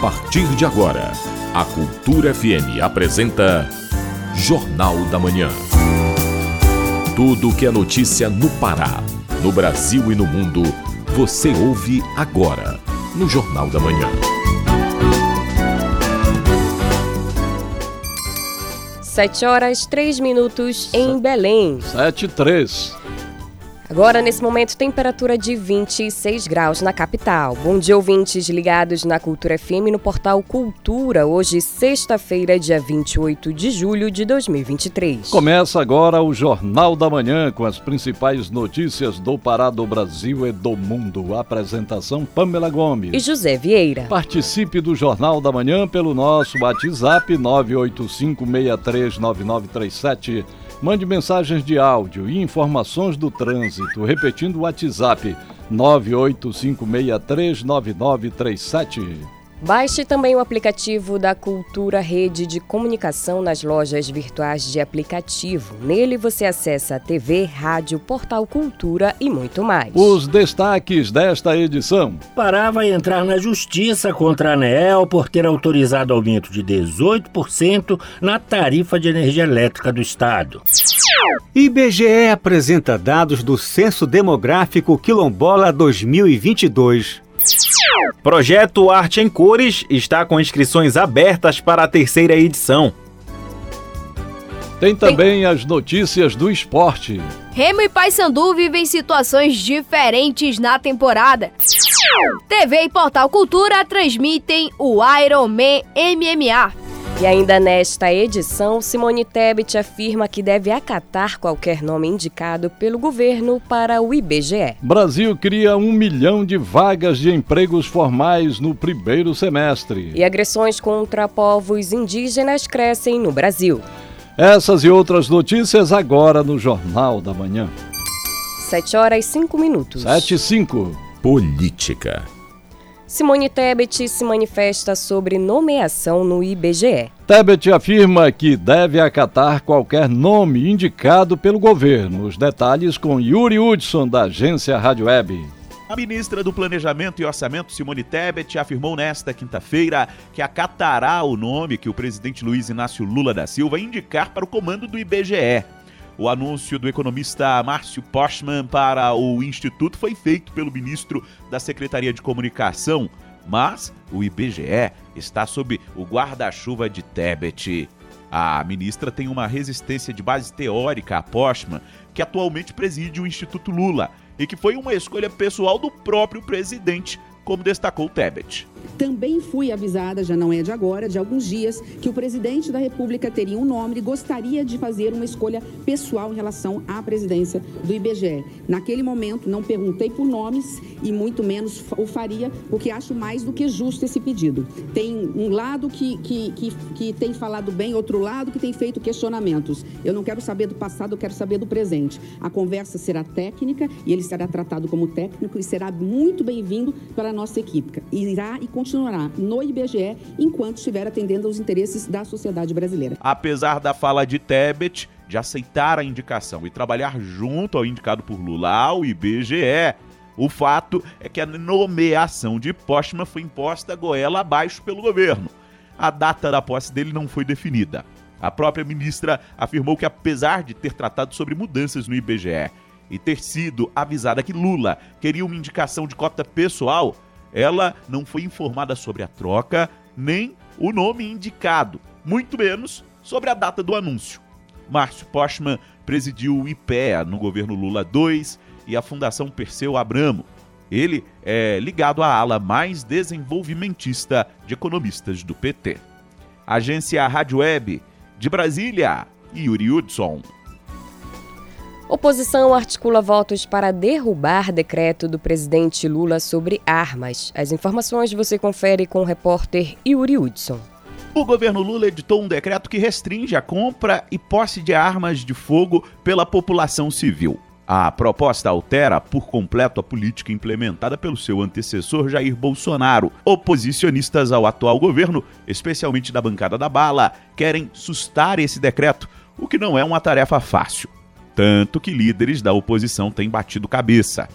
partir de agora, a Cultura FM apresenta Jornal da Manhã. Tudo que é notícia no Pará, no Brasil e no mundo, você ouve agora no Jornal da Manhã. Sete horas, três minutos em Belém. Sete e três. Agora, nesse momento, temperatura de 26 graus na capital. Bom dia, ouvintes ligados na Cultura FM no portal Cultura. Hoje, sexta-feira, dia 28 de julho de 2023. Começa agora o Jornal da Manhã com as principais notícias do Pará, do Brasil e do mundo. Apresentação Pamela Gomes e José Vieira. Participe do Jornal da Manhã pelo nosso WhatsApp 985639937 Mande mensagens de áudio e informações do trânsito, repetindo o WhatsApp 985639937. Baixe também o aplicativo da Cultura Rede de Comunicação nas lojas virtuais de aplicativo. Nele você acessa a TV, rádio, portal Cultura e muito mais. Os destaques desta edição. Pará vai entrar na justiça contra a ANEEL por ter autorizado aumento de 18% na tarifa de energia elétrica do estado. IBGE apresenta dados do Censo Demográfico Quilombola 2022. Projeto Arte em Cores está com inscrições abertas para a terceira edição. Tem também as notícias do esporte. Remo e Paysandu vivem situações diferentes na temporada. TV e Portal Cultura transmitem o Iron Man MMA. E ainda nesta edição, Simone Tebet afirma que deve acatar qualquer nome indicado pelo governo para o IBGE. Brasil cria um milhão de vagas de empregos formais no primeiro semestre. E agressões contra povos indígenas crescem no Brasil. Essas e outras notícias agora no Jornal da Manhã. 7 horas e 5 minutos. 7 e 5. Política. Simone Tebet se manifesta sobre nomeação no IBGE. Tebet afirma que deve acatar qualquer nome indicado pelo governo. Os detalhes com Yuri Hudson, da agência Rádio Web. A ministra do Planejamento e Orçamento, Simone Tebet, afirmou nesta quinta-feira que acatará o nome que o presidente Luiz Inácio Lula da Silva indicar para o comando do IBGE. O anúncio do economista Márcio Postman para o Instituto foi feito pelo ministro da Secretaria de Comunicação, mas o IBGE está sob o guarda-chuva de Tebet. A ministra tem uma resistência de base teórica a Postman, que atualmente preside o Instituto Lula e que foi uma escolha pessoal do próprio presidente, como destacou Tebet. Também fui avisada, já não é de agora, de alguns dias, que o presidente da República teria um nome e gostaria de fazer uma escolha pessoal em relação à presidência do IBGE. Naquele momento, não perguntei por nomes e muito menos o faria, porque acho mais do que justo esse pedido. Tem um lado que, que, que, que tem falado bem, outro lado que tem feito questionamentos. Eu não quero saber do passado, eu quero saber do presente. A conversa será técnica e ele será tratado como técnico e será muito bem-vindo para a nossa equipe. Irá e continuará no IBGE enquanto estiver atendendo aos interesses da sociedade brasileira. Apesar da fala de Tebet de aceitar a indicação e trabalhar junto ao indicado por Lula ao IBGE, o fato é que a nomeação de Postman foi imposta goela abaixo pelo governo. A data da posse dele não foi definida. A própria ministra afirmou que, apesar de ter tratado sobre mudanças no IBGE e ter sido avisada que Lula queria uma indicação de cota pessoal, ela não foi informada sobre a troca nem o nome indicado, muito menos sobre a data do anúncio. Márcio Postman presidiu o IPEA no governo Lula II e a Fundação Perseu Abramo. Ele é ligado à ala mais desenvolvimentista de economistas do PT. Agência Rádio Web de Brasília, Yuri Hudson. Oposição articula votos para derrubar decreto do presidente Lula sobre armas. As informações você confere com o repórter Yuri Hudson. O governo Lula editou um decreto que restringe a compra e posse de armas de fogo pela população civil. A proposta altera por completo a política implementada pelo seu antecessor Jair Bolsonaro. Oposicionistas ao atual governo, especialmente da bancada da bala, querem sustar esse decreto, o que não é uma tarefa fácil tanto que líderes da oposição têm batido cabeça.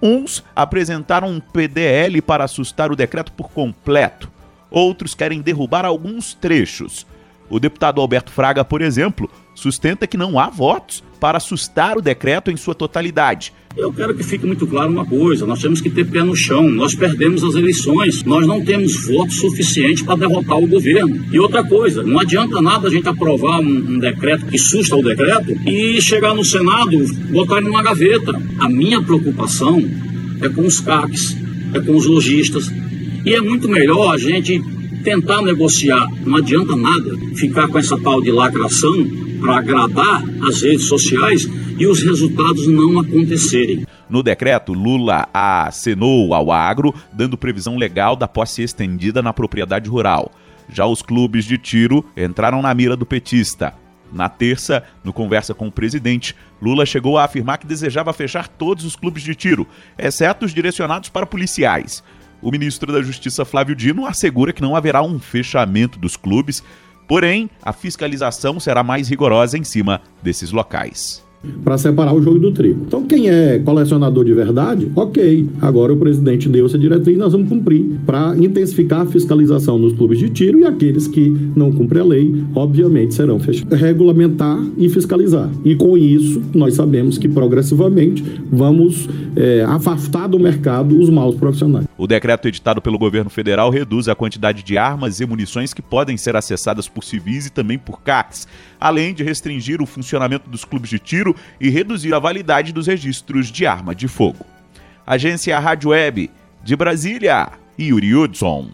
Uns apresentaram um PDL para assustar o decreto por completo. outros querem derrubar alguns trechos. O deputado Alberto Fraga, por exemplo, sustenta que não há votos para assustar o decreto em sua totalidade. Eu quero que fique muito claro uma coisa: nós temos que ter pé no chão. Nós perdemos as eleições, nós não temos votos suficientes para derrotar o governo. E outra coisa: não adianta nada a gente aprovar um, um decreto que susta o decreto e chegar no Senado, botar ele numa gaveta. A minha preocupação é com os CACs, é com os lojistas. E é muito melhor a gente tentar negociar. Não adianta nada ficar com essa tal de lacração para agradar as redes sociais e os resultados não acontecerem. No decreto, Lula acenou ao agro, dando previsão legal da posse estendida na propriedade rural. Já os clubes de tiro entraram na mira do petista. Na terça, no conversa com o presidente, Lula chegou a afirmar que desejava fechar todos os clubes de tiro, exceto os direcionados para policiais. O ministro da Justiça Flávio Dino assegura que não haverá um fechamento dos clubes, porém a fiscalização será mais rigorosa em cima desses locais para separar o joio do trigo. Então, quem é colecionador de verdade, ok. Agora o presidente deu essa diretriz, nós vamos cumprir para intensificar a fiscalização nos clubes de tiro e aqueles que não cumprem a lei, obviamente, serão fechados. Regulamentar e fiscalizar. E com isso, nós sabemos que progressivamente vamos é, afastar do mercado os maus profissionais. O decreto editado pelo governo federal reduz a quantidade de armas e munições que podem ser acessadas por civis e também por CACs, além de restringir o funcionamento dos clubes de tiro e reduzir a validade dos registros de arma de fogo. Agência Rádio Web de Brasília, Yuri Hudson.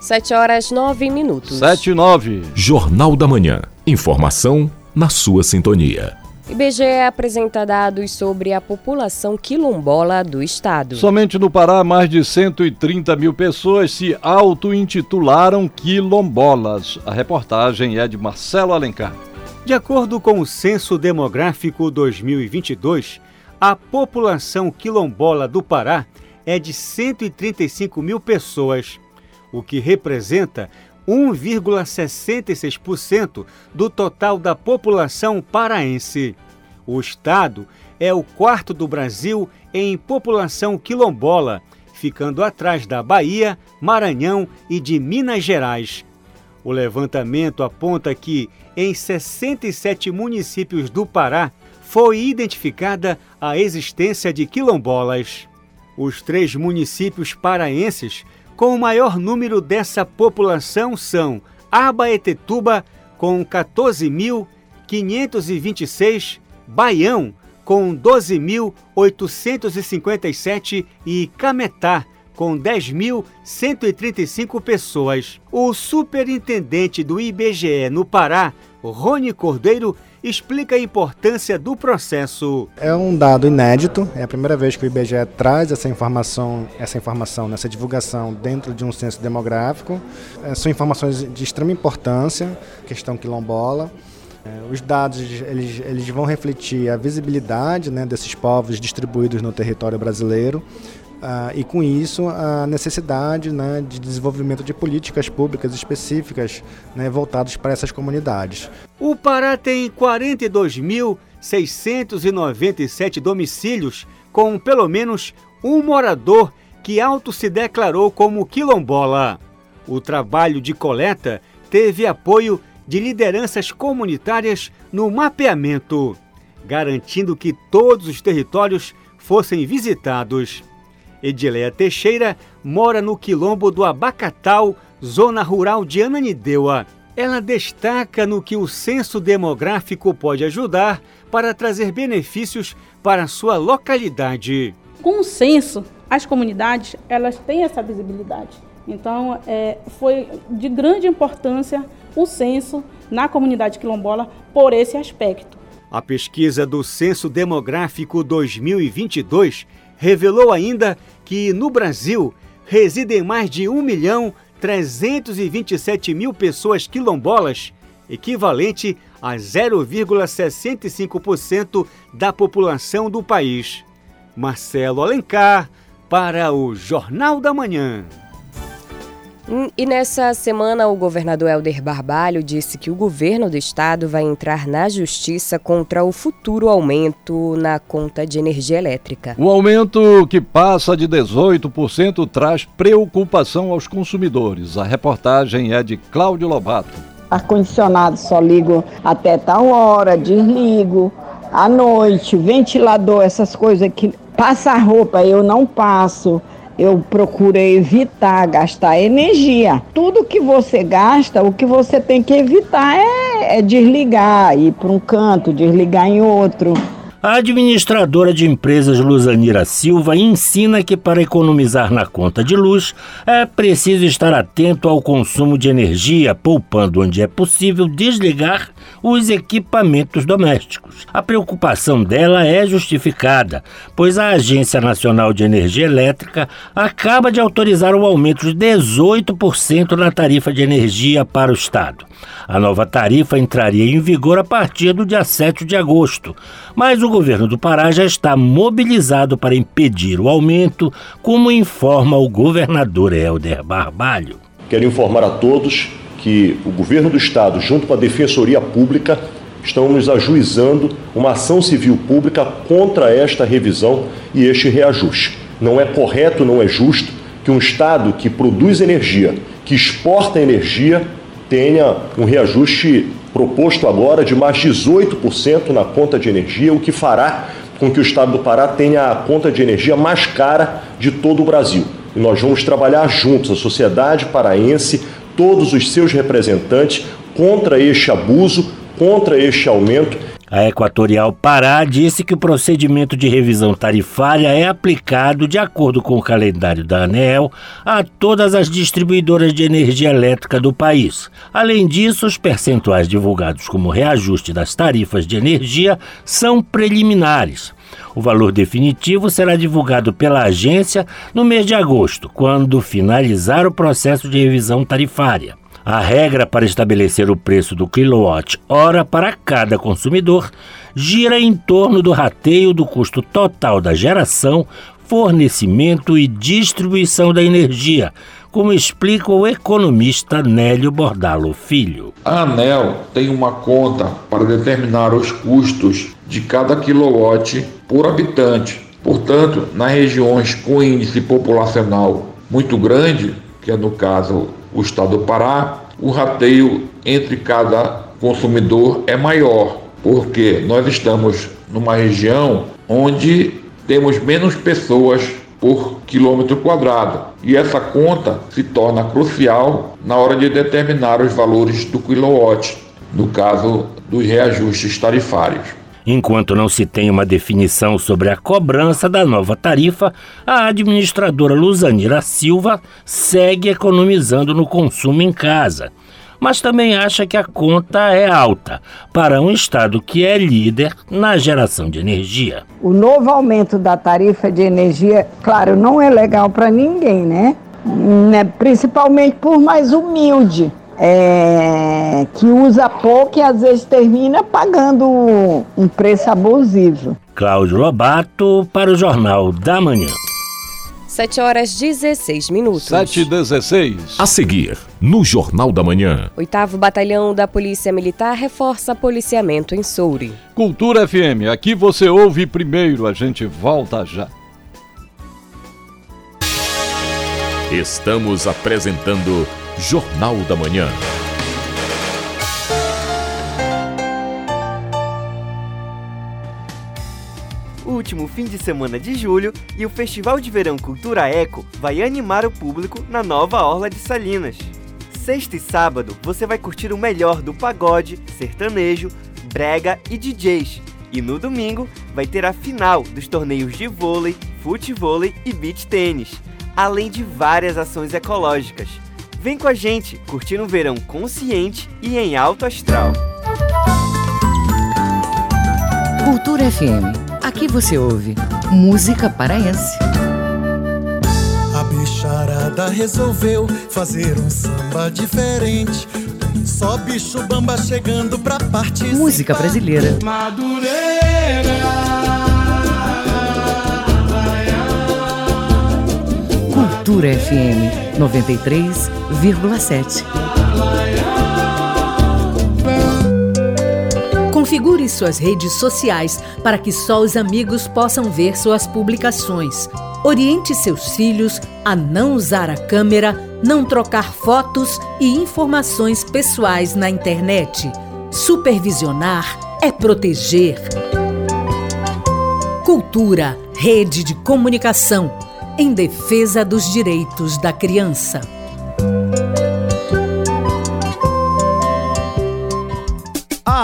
7 horas 9 minutos. 7 e 9. Jornal da Manhã. Informação na sua sintonia. IBGE apresenta dados sobre a população quilombola do estado. Somente no Pará, mais de 130 mil pessoas se auto-intitularam quilombolas. A reportagem é de Marcelo Alencar. De acordo com o Censo Demográfico 2022, a população quilombola do Pará é de 135 mil pessoas, o que representa 1,66% do total da população paraense. O estado é o quarto do Brasil em população quilombola, ficando atrás da Bahia, Maranhão e de Minas Gerais. O levantamento aponta que, em 67 municípios do Pará, foi identificada a existência de quilombolas. Os três municípios paraenses com o maior número dessa população são Abaetetuba, com 14.526, Baião, com 12.857 e Cametá, com 10.135 pessoas. O superintendente do IBGE no Pará, Rony Cordeiro, explica a importância do processo. É um dado inédito, é a primeira vez que o IBGE traz essa informação, essa informação, nessa divulgação dentro de um censo demográfico. É, são informações de extrema importância, questão quilombola. É, os dados eles, eles vão refletir a visibilidade né, desses povos distribuídos no território brasileiro, ah, e com isso a necessidade né, de desenvolvimento de políticas públicas específicas né, voltadas para essas comunidades. O Pará tem 42.697 domicílios com pelo menos um morador que auto se declarou como quilombola. O trabalho de coleta teve apoio de lideranças comunitárias no mapeamento, garantindo que todos os territórios fossem visitados. Edileia Teixeira mora no quilombo do Abacatal, zona rural de Ananindeua. Ela destaca no que o censo demográfico pode ajudar para trazer benefícios para a sua localidade. Com o censo, as comunidades elas têm essa visibilidade. Então, é, foi de grande importância o censo na comunidade quilombola por esse aspecto. A pesquisa do Censo Demográfico 2022 revelou ainda que no Brasil residem mais de 1 milhão 327 mil pessoas quilombolas, equivalente a 0,65% da população do país. Marcelo Alencar, para o Jornal da Manhã. Hum, e nessa semana, o governador Helder Barbalho disse que o governo do estado vai entrar na justiça contra o futuro aumento na conta de energia elétrica. O aumento que passa de 18% traz preocupação aos consumidores. A reportagem é de Cláudio Lobato. Ar-condicionado só ligo até tal hora, desligo. À noite, ventilador, essas coisas que passa roupa, eu não passo eu procurei evitar gastar energia. Tudo que você gasta, o que você tem que evitar é, é desligar, ir para um canto, desligar em outro. A administradora de empresas Luzanira Silva ensina que para economizar na conta de luz é preciso estar atento ao consumo de energia, poupando onde é possível desligar os equipamentos domésticos. A preocupação dela é justificada, pois a Agência Nacional de Energia Elétrica acaba de autorizar o aumento de 18% na tarifa de energia para o Estado. A nova tarifa entraria em vigor a partir do dia 7 de agosto, mas o governo do Pará já está mobilizado para impedir o aumento, como informa o governador Helder Barbalho. Quero informar a todos que o governo do estado, junto com a Defensoria Pública, estão nos ajuizando uma ação civil pública contra esta revisão e este reajuste. Não é correto, não é justo que um estado que produz energia, que exporta energia, tenha um reajuste proposto agora de mais 18% na conta de energia, o que fará com que o estado do Pará tenha a conta de energia mais cara de todo o Brasil. E nós vamos trabalhar juntos, a sociedade paraense, todos os seus representantes, contra este abuso, contra este aumento a Equatorial Pará disse que o procedimento de revisão tarifária é aplicado de acordo com o calendário da ANEEL a todas as distribuidoras de energia elétrica do país. Além disso, os percentuais divulgados como reajuste das tarifas de energia são preliminares. O valor definitivo será divulgado pela agência no mês de agosto, quando finalizar o processo de revisão tarifária. A regra para estabelecer o preço do quilowatt-hora para cada consumidor gira em torno do rateio do custo total da geração, fornecimento e distribuição da energia, como explica o economista Nélio Bordalo Filho. A ANEL tem uma conta para determinar os custos de cada quilowatt por habitante. Portanto, nas regiões com índice populacional muito grande, que é no caso o estado do Pará, o rateio entre cada consumidor é maior, porque nós estamos numa região onde temos menos pessoas por quilômetro quadrado. E essa conta se torna crucial na hora de determinar os valores do quilowatt, no caso dos reajustes tarifários. Enquanto não se tem uma definição sobre a cobrança da nova tarifa, a administradora Luzanira Silva segue economizando no consumo em casa. Mas também acha que a conta é alta para um estado que é líder na geração de energia. O novo aumento da tarifa de energia, claro, não é legal para ninguém, né? né? Principalmente por mais humilde é, que usa pouco e às vezes termina pagando um preço abusivo. Cláudio Lobato para o Jornal da Manhã. 7 horas 16 minutos. 7 e 16. A seguir, no Jornal da Manhã. Oitavo Batalhão da Polícia Militar reforça policiamento em Soure. Cultura FM, aqui você ouve primeiro, a gente volta já. Estamos apresentando Jornal da Manhã. O último fim de semana de julho e o Festival de Verão Cultura Eco vai animar o público na nova Orla de Salinas. Sexta e sábado você vai curtir o melhor do pagode, sertanejo, brega e DJs. E no domingo vai ter a final dos torneios de vôlei, futevôlei e beach tênis, além de várias ações ecológicas. Vem com a gente curtir um verão consciente e em alto astral. Cultura FM. Aqui você ouve música paraense. A bicharada resolveu fazer um samba diferente. Só bicho bamba chegando pra participar. Música brasileira. Madureira. Cultura FM 93,7. Configure suas redes sociais para que só os amigos possam ver suas publicações. Oriente seus filhos a não usar a câmera, não trocar fotos e informações pessoais na internet. Supervisionar é proteger. Cultura, rede de comunicação, em defesa dos direitos da criança.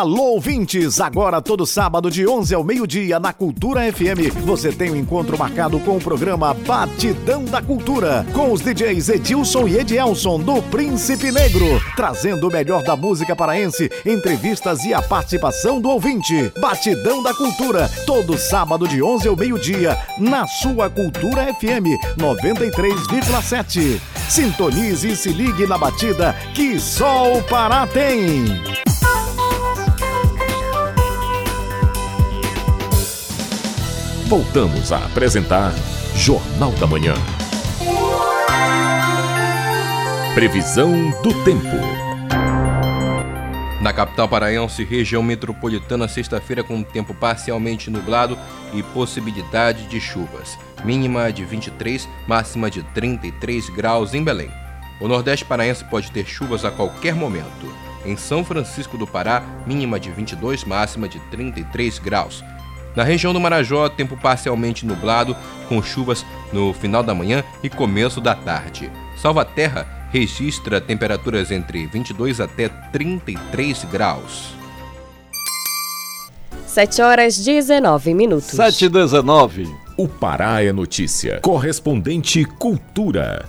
Alô, ouvintes! Agora, todo sábado, de 11 ao meio-dia, na Cultura FM, você tem um encontro marcado com o programa Batidão da Cultura, com os DJs Edilson e Edielson, do Príncipe Negro, trazendo o melhor da música paraense, entrevistas e a participação do ouvinte. Batidão da Cultura, todo sábado, de 11 ao meio-dia, na sua Cultura FM 93,7. Sintonize e se ligue na batida que só o Pará tem. Voltamos a apresentar Jornal da Manhã. Previsão do tempo. Na capital paraense, região metropolitana, sexta-feira com tempo parcialmente nublado e possibilidade de chuvas. Mínima de 23, máxima de 33 graus em Belém. O Nordeste paraense pode ter chuvas a qualquer momento. Em São Francisco do Pará, mínima de 22, máxima de 33 graus. Na região do Marajó, tempo parcialmente nublado, com chuvas no final da manhã e começo da tarde. Salvaterra registra temperaturas entre 22 até 33 graus. 7 horas 19 minutos. 7 e 19. O Pará é notícia. Correspondente Cultura.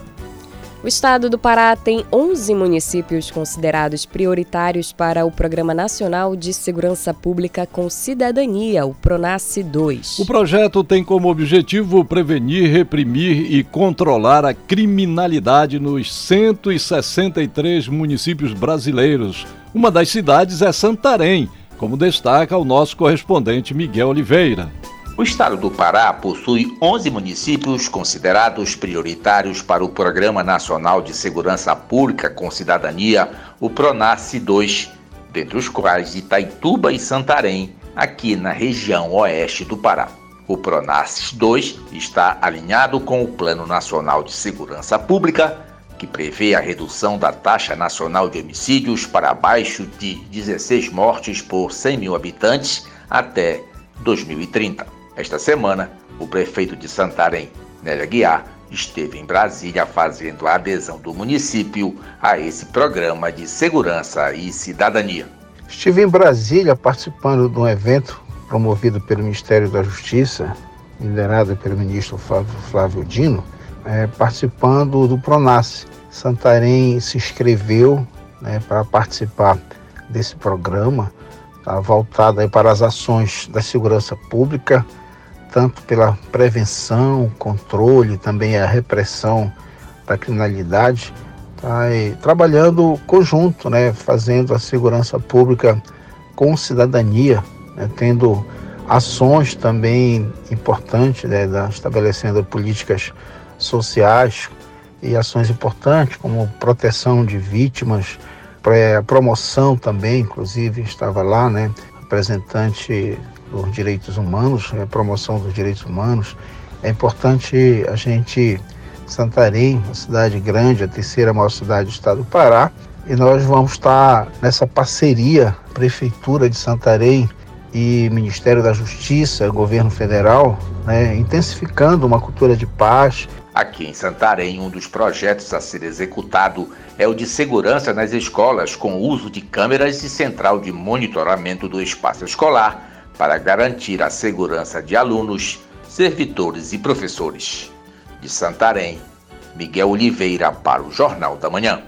O estado do Pará tem 11 municípios considerados prioritários para o Programa Nacional de Segurança Pública com Cidadania, o PRONASSE 2. O projeto tem como objetivo prevenir, reprimir e controlar a criminalidade nos 163 municípios brasileiros. Uma das cidades é Santarém, como destaca o nosso correspondente Miguel Oliveira. O estado do Pará possui 11 municípios considerados prioritários para o Programa Nacional de Segurança Pública com Cidadania, o PRONASSE 2, dentre os quais Itaituba e Santarém, aqui na região oeste do Pará. O PRONASSE 2 está alinhado com o Plano Nacional de Segurança Pública, que prevê a redução da taxa nacional de homicídios para abaixo de 16 mortes por 100 mil habitantes até 2030. Esta semana, o prefeito de Santarém, Nélia Guiar, esteve em Brasília fazendo a adesão do município a esse programa de segurança e cidadania. Estive em Brasília participando de um evento promovido pelo Ministério da Justiça, liderado pelo ministro Flávio, Dino, é, participando do PRONASSE. Santarém se inscreveu né, para participar desse programa, tá, voltado para as ações da segurança pública tanto pela prevenção, controle, também a repressão da criminalidade, tá? trabalhando conjunto, né? fazendo a segurança pública com cidadania, né? tendo ações também importantes, né? da, estabelecendo políticas sociais e ações importantes como proteção de vítimas, promoção também, inclusive estava lá, né, representante dos direitos humanos, a promoção dos direitos humanos. É importante a gente, Santarém, uma cidade grande, a terceira maior cidade do estado do Pará, e nós vamos estar nessa parceria, Prefeitura de Santarém e Ministério da Justiça, Governo Federal, né, intensificando uma cultura de paz. Aqui em Santarém, um dos projetos a ser executado é o de segurança nas escolas, com o uso de câmeras e central de monitoramento do espaço escolar para garantir a segurança de alunos, servidores e professores. De Santarém, Miguel Oliveira para o Jornal da Manhã.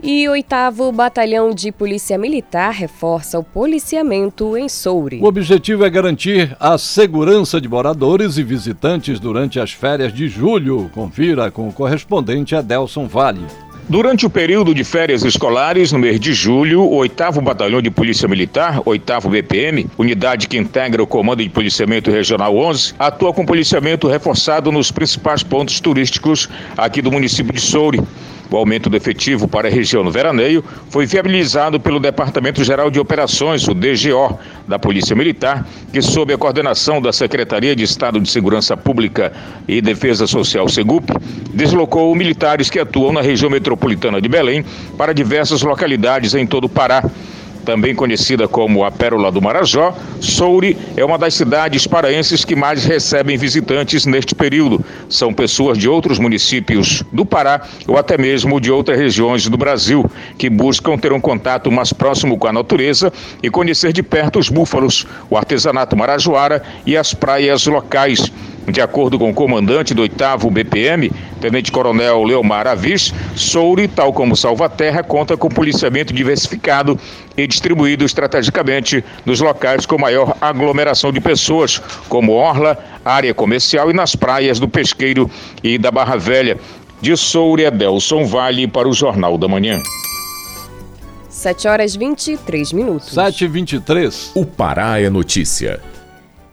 E o oitavo Batalhão de Polícia Militar reforça o policiamento em Soure. O objetivo é garantir a segurança de moradores e visitantes durante as férias de julho. Confira com o correspondente Adelson Vale. Durante o período de férias escolares, no mês de julho, o 8 Batalhão de Polícia Militar, 8 BPM, unidade que integra o Comando de Policiamento Regional 11, atua com policiamento reforçado nos principais pontos turísticos aqui do município de Soure. O aumento do efetivo para a região no veraneio foi viabilizado pelo Departamento Geral de Operações, o DGO, da Polícia Militar, que, sob a coordenação da Secretaria de Estado de Segurança Pública e Defesa Social, SEGUP, deslocou militares que atuam na região metropolitana de Belém para diversas localidades em todo o Pará também conhecida como a Pérola do Marajó, Soure é uma das cidades paraenses que mais recebem visitantes neste período. São pessoas de outros municípios do Pará ou até mesmo de outras regiões do Brasil que buscam ter um contato mais próximo com a natureza e conhecer de perto os búfalos, o artesanato marajoara e as praias locais. De acordo com o comandante do 8 BPM, Tenente Coronel Leomar Avis, Soure, tal como Salvaterra, conta com policiamento diversificado e distribuído estrategicamente nos locais com maior aglomeração de pessoas, como Orla, área comercial e nas praias do Pesqueiro e da Barra Velha. De Soure, Adelson Vale para o Jornal da Manhã. 7 horas 23 minutos. 7 e 23 O Pará é notícia.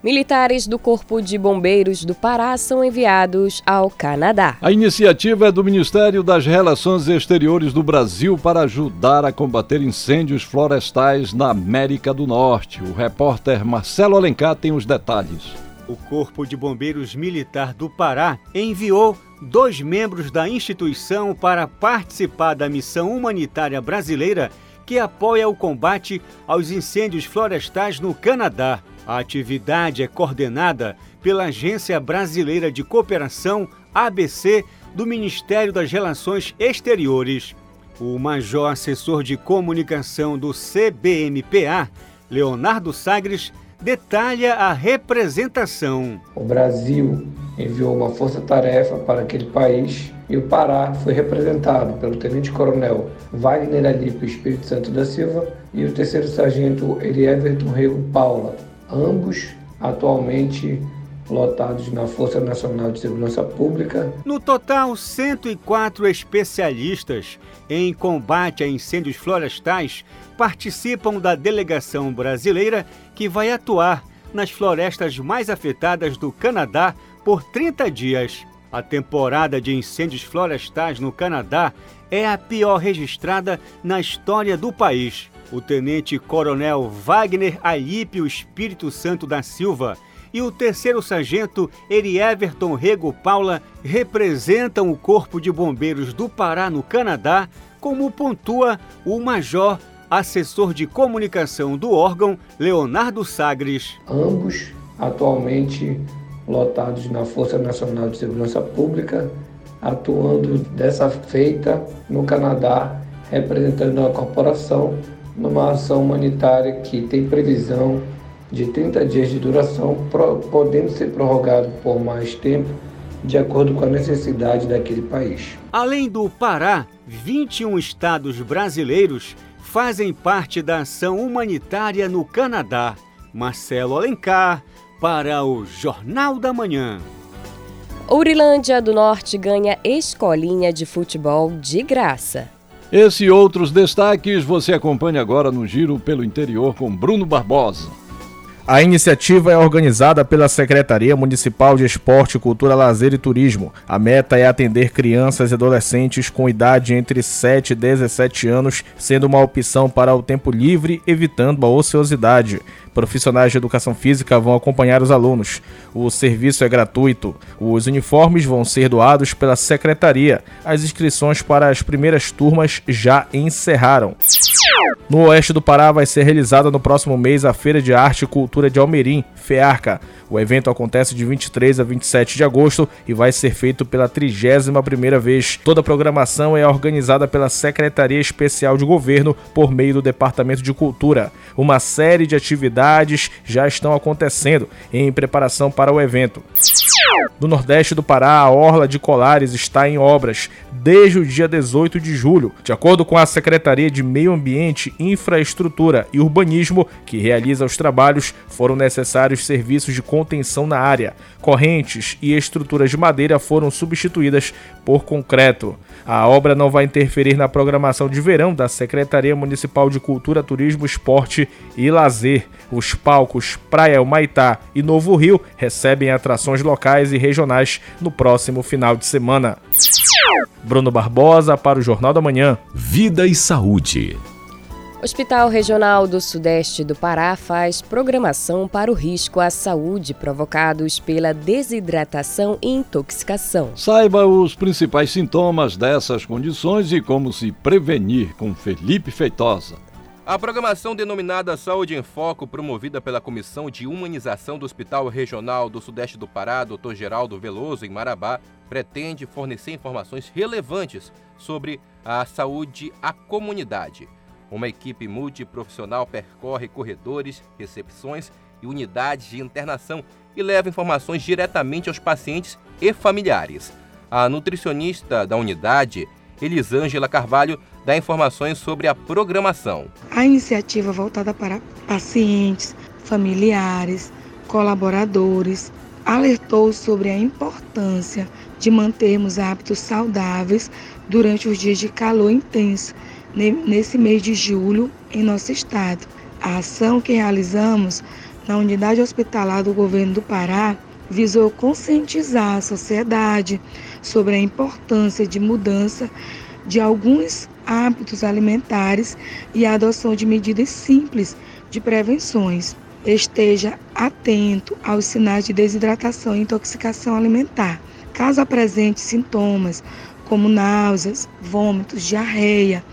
Militares do Corpo de Bombeiros do Pará são enviados ao Canadá. A iniciativa é do Ministério das Relações Exteriores do Brasil para ajudar a combater incêndios florestais na América do Norte. O repórter Marcelo Alencar tem os detalhes. O Corpo de Bombeiros Militar do Pará enviou dois membros da instituição para participar da missão humanitária brasileira que apoia o combate aos incêndios florestais no Canadá. A atividade é coordenada pela Agência Brasileira de Cooperação, ABC, do Ministério das Relações Exteriores. O major assessor de comunicação do CBMPA, Leonardo Sagres, detalha a representação. O Brasil enviou uma força-tarefa para aquele país e o Pará foi representado pelo Tenente Coronel Wagner Alípio Espírito Santo da Silva e o terceiro sargento Elieverton Rego Paula, ambos atualmente lotados na Força Nacional de Segurança Pública. No total, 104 especialistas em combate a incêndios florestais participam da delegação brasileira que vai atuar nas florestas mais afetadas do Canadá por 30 dias. A temporada de incêndios florestais no Canadá é a pior registrada na história do país. O tenente-coronel Wagner Alípio Espírito Santo da Silva e o terceiro sargento Erieverton Rego Paula representam o Corpo de Bombeiros do Pará no Canadá, como pontua o major assessor de comunicação do órgão, Leonardo Sagres. Ambos atualmente lotados na Força Nacional de Segurança Pública, atuando dessa feita no Canadá, representando a corporação numa ação humanitária que tem previsão de 30 dias de duração, podendo ser prorrogado por mais tempo, de acordo com a necessidade daquele país. Além do Pará, 21 estados brasileiros fazem parte da ação humanitária no Canadá. Marcelo Alencar, para o Jornal da Manhã. Ourilândia do Norte ganha escolinha de futebol de graça. Esse e outros destaques você acompanha agora no Giro pelo Interior com Bruno Barbosa. A iniciativa é organizada pela Secretaria Municipal de Esporte, Cultura, Lazer e Turismo. A meta é atender crianças e adolescentes com idade entre 7 e 17 anos, sendo uma opção para o tempo livre, evitando a ociosidade. Profissionais de educação física vão acompanhar os alunos. O serviço é gratuito. Os uniformes vão ser doados pela secretaria. As inscrições para as primeiras turmas já encerraram. No oeste do Pará vai ser realizada no próximo mês a Feira de Arte e Cultura de Almerim, FEARCA. O evento acontece de 23 a 27 de agosto e vai ser feito pela 31ª vez. Toda a programação é organizada pela Secretaria Especial de Governo por meio do Departamento de Cultura. Uma série de atividades atividades já estão acontecendo em preparação para o evento. No Nordeste do Pará, a Orla de Colares está em obras desde o dia 18 de julho. De acordo com a Secretaria de Meio Ambiente, Infraestrutura e Urbanismo, que realiza os trabalhos, foram necessários serviços de contenção na área. Correntes e estruturas de madeira foram substituídas por concreto. A obra não vai interferir na programação de verão da Secretaria Municipal de Cultura, Turismo, Esporte e Lazer. Os palcos Praia Humaitá e Novo Rio recebem atrações locais e regionais no próximo final de semana. Bruno Barbosa para o Jornal da Manhã. Vida e Saúde. Hospital Regional do Sudeste do Pará faz programação para o risco à saúde provocados pela desidratação e intoxicação. Saiba os principais sintomas dessas condições e como se prevenir com Felipe Feitosa. A programação denominada Saúde em Foco, promovida pela Comissão de Humanização do Hospital Regional do Sudeste do Pará, Dr. Geraldo Veloso, em Marabá, pretende fornecer informações relevantes sobre a saúde à comunidade. Uma equipe multiprofissional percorre corredores, recepções e unidades de internação e leva informações diretamente aos pacientes e familiares. A nutricionista da unidade, Elisângela Carvalho, dá informações sobre a programação. A iniciativa voltada para pacientes, familiares, colaboradores, alertou sobre a importância de mantermos hábitos saudáveis durante os dias de calor intenso nesse mês de julho em nosso estado. A ação que realizamos na unidade hospitalar do governo do Pará visou conscientizar a sociedade sobre a importância de mudança de alguns hábitos alimentares e a adoção de medidas simples de prevenções. Esteja atento aos sinais de desidratação e intoxicação alimentar. Caso apresente sintomas como náuseas, vômitos, diarreia,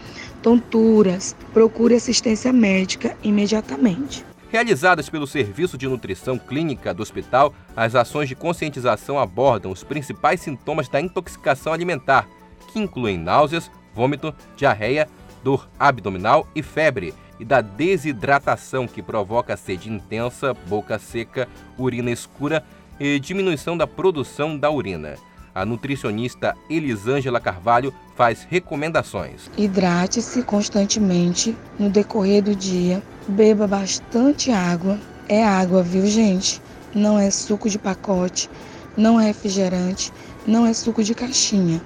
tonturas, procure assistência médica imediatamente. Realizadas pelo Serviço de Nutrição Clínica do hospital, as ações de conscientização abordam os principais sintomas da intoxicação alimentar, que incluem náuseas, vômito, diarreia, dor abdominal e febre, e da desidratação, que provoca sede intensa, boca seca, urina escura e diminuição da produção da urina. A nutricionista Elisângela Carvalho faz recomendações. Hidrate-se constantemente no decorrer do dia, beba bastante água. É água, viu, gente? Não é suco de pacote, não é refrigerante, não é suco de caixinha.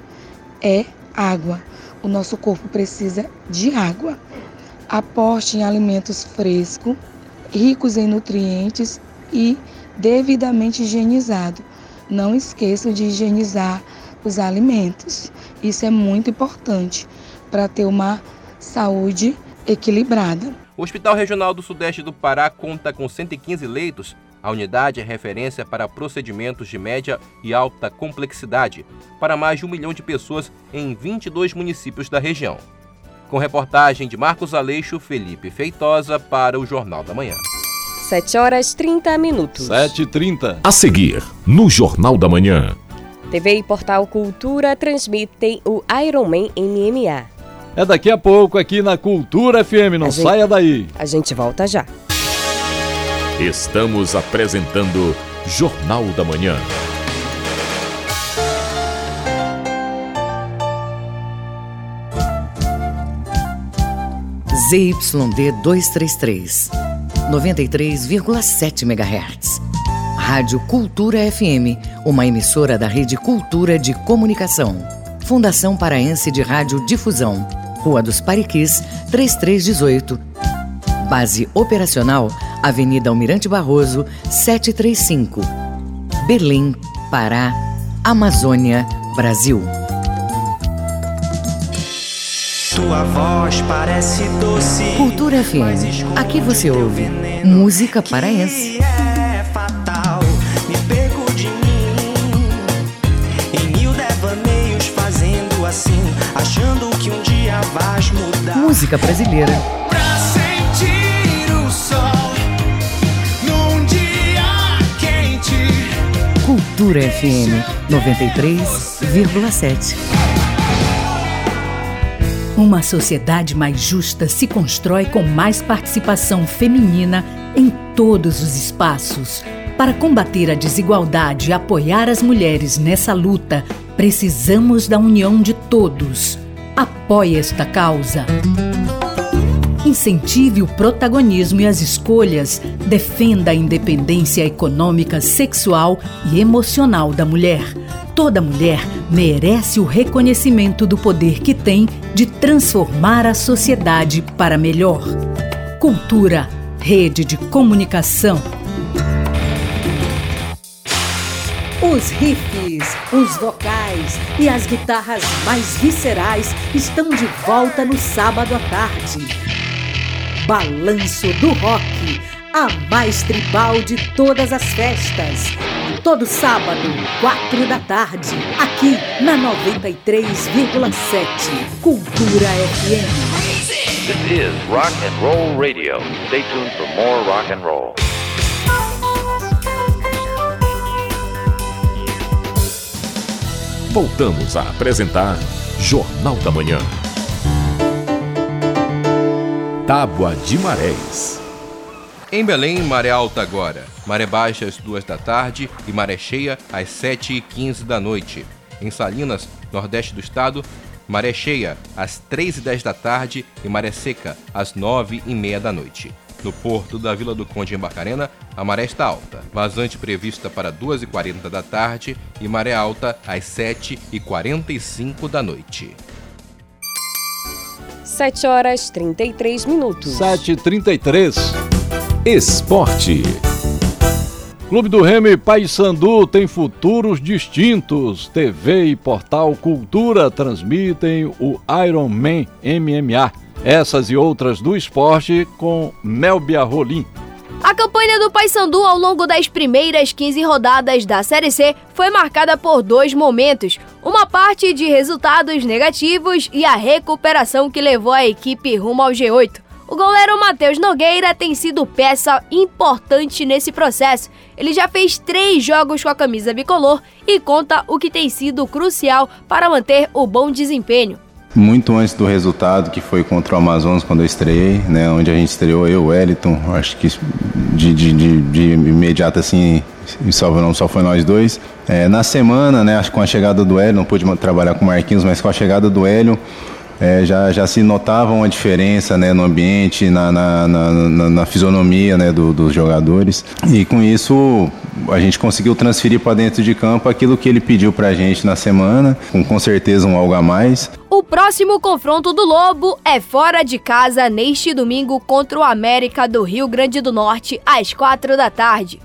É água. O nosso corpo precisa de água. Aporte em alimentos frescos, ricos em nutrientes e devidamente higienizado não esqueçam de higienizar os alimentos. Isso é muito importante para ter uma saúde equilibrada. O Hospital Regional do Sudeste do Pará conta com 115 leitos. A unidade é referência para procedimentos de média e alta complexidade para mais de um milhão de pessoas em 22 municípios da região. Com reportagem de Marcos Aleixo, Felipe Feitosa para o Jornal da Manhã. 7 horas 30 minutos. 7h30. A seguir, no Jornal da Manhã. TV e Portal Cultura transmitem o Ironman MMA. É daqui a pouco aqui na Cultura FM, não A gente- saia daí. A gente volta já. Estamos apresentando Jornal da Manhã. ZYD 233, 93,7 MHz. Rádio Cultura FM, uma emissora da Rede Cultura de Comunicação. Fundação Paraense de Rádio Difusão, Rua dos Pariquis, 3318. Base operacional, Avenida Almirante Barroso, 735. Belém, Pará, Amazônia, Brasil. Tua voz parece doce. Cultura FM. Aqui você ouve música paraense. É fatal, me perco de mim. Em mil devaneios fazendo assim, achando que um dia vais mudar. Música brasileira. Cultura FM 93,7. Uma sociedade mais justa se constrói com mais participação feminina em todos os espaços. Para combater a desigualdade e apoiar as mulheres nessa luta, precisamos da união de todos. Apoie esta causa. Incentive o protagonismo e as escolhas. Defenda a independência econômica, sexual e emocional da mulher. Toda mulher merece o reconhecimento do poder que tem de transformar a sociedade para melhor. Cultura, rede de comunicação. Os riffs, os vocais e as guitarras mais viscerais estão de volta no sábado à tarde. Balanço do Rock, a mais tribal de todas as festas. Todo sábado, quatro da tarde, aqui na 93,7 Cultura FM. This is Rock and Roll Radio. Stay tuned for more rock and roll. Voltamos a apresentar Jornal da Manhã. Tábua de Marés. Em Belém, maré alta agora. Maré baixa às duas da tarde e maré cheia às sete e quinze da noite. Em Salinas, nordeste do estado, maré cheia às três e dez da tarde e maré seca às nove e meia da noite. No porto da Vila do Conde em Barcarena, a maré está alta. Vazante prevista para 2h40 da tarde e maré alta às 7h45 da noite. 7 horas 33 minutos. 7h33. Esporte. Clube do Remo e Paysandu tem futuros distintos. TV e portal Cultura transmitem o Iron Man MMA. Essas e outras do esporte com Melbia Rolim. A campanha do Paysandu ao longo das primeiras 15 rodadas da Série C foi marcada por dois momentos: uma parte de resultados negativos e a recuperação que levou a equipe rumo ao G8. O goleiro Matheus Nogueira tem sido peça importante nesse processo. Ele já fez três jogos com a camisa bicolor e conta o que tem sido crucial para manter o bom desempenho muito antes do resultado, que foi contra o Amazonas quando eu estreiei, né, onde a gente estreou eu, Wellington, acho que de, de, de, de imediato assim, só, não só foi nós dois. É, na semana, né, acho que com a chegada do Hélio, não pude trabalhar com o Marquinhos, mas com a chegada do Hélio, é, já, já se notava uma diferença né, no ambiente, na, na, na, na, fisionomia né, do, dos jogadores. E com isso a gente conseguiu transferir para dentro de campo aquilo que ele pediu para a gente na semana, com com certeza um algo a mais. O próximo confronto do Lobo é fora de casa neste domingo contra o América do Rio Grande do Norte, às quatro da tarde.